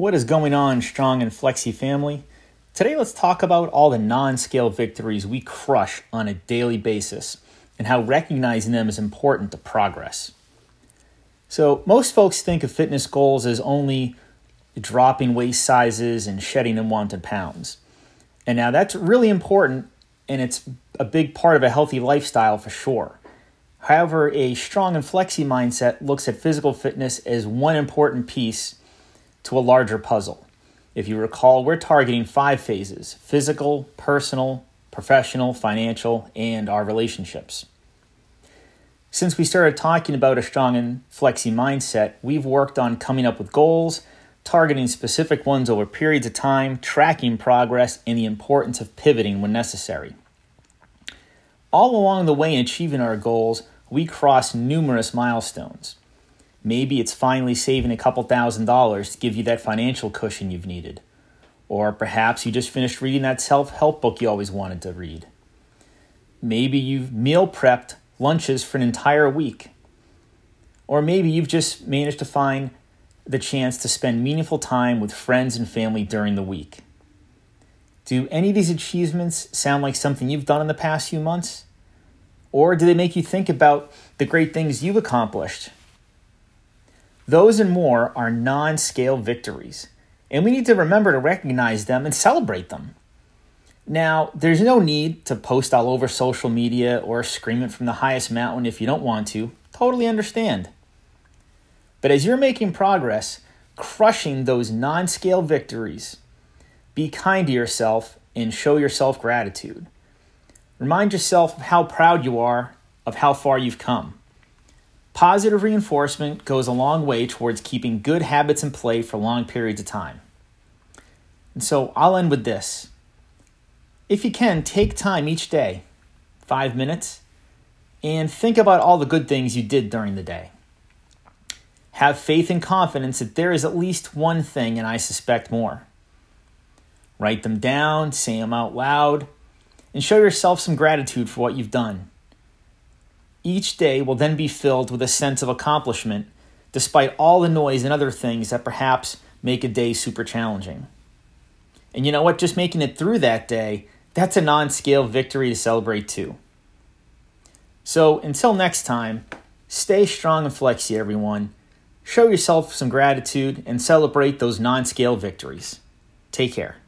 What is going on, Strong and Flexi family? Today, let's talk about all the non scale victories we crush on a daily basis and how recognizing them is important to progress. So, most folks think of fitness goals as only dropping waist sizes and shedding unwanted pounds. And now that's really important and it's a big part of a healthy lifestyle for sure. However, a strong and flexi mindset looks at physical fitness as one important piece to a larger puzzle. If you recall, we're targeting five phases physical, personal, professional, financial, and our relationships. Since we started talking about a strong and flexi mindset, we've worked on coming up with goals, targeting specific ones over periods of time, tracking progress, and the importance of pivoting when necessary. All along the way in achieving our goals, we cross numerous milestones. Maybe it's finally saving a couple thousand dollars to give you that financial cushion you've needed. Or perhaps you just finished reading that self help book you always wanted to read. Maybe you've meal prepped lunches for an entire week. Or maybe you've just managed to find the chance to spend meaningful time with friends and family during the week. Do any of these achievements sound like something you've done in the past few months? Or do they make you think about the great things you've accomplished those and more are non scale victories, and we need to remember to recognize them and celebrate them. Now, there's no need to post all over social media or scream it from the highest mountain if you don't want to. Totally understand. But as you're making progress, crushing those non scale victories, be kind to yourself and show yourself gratitude. Remind yourself of how proud you are of how far you've come. Positive reinforcement goes a long way towards keeping good habits in play for long periods of time. And so I'll end with this. If you can, take time each day, five minutes, and think about all the good things you did during the day. Have faith and confidence that there is at least one thing, and I suspect more. Write them down, say them out loud, and show yourself some gratitude for what you've done. Each day will then be filled with a sense of accomplishment, despite all the noise and other things that perhaps make a day super challenging. And you know what? Just making it through that day, that's a non scale victory to celebrate too. So until next time, stay strong and flexy, everyone. Show yourself some gratitude and celebrate those non scale victories. Take care.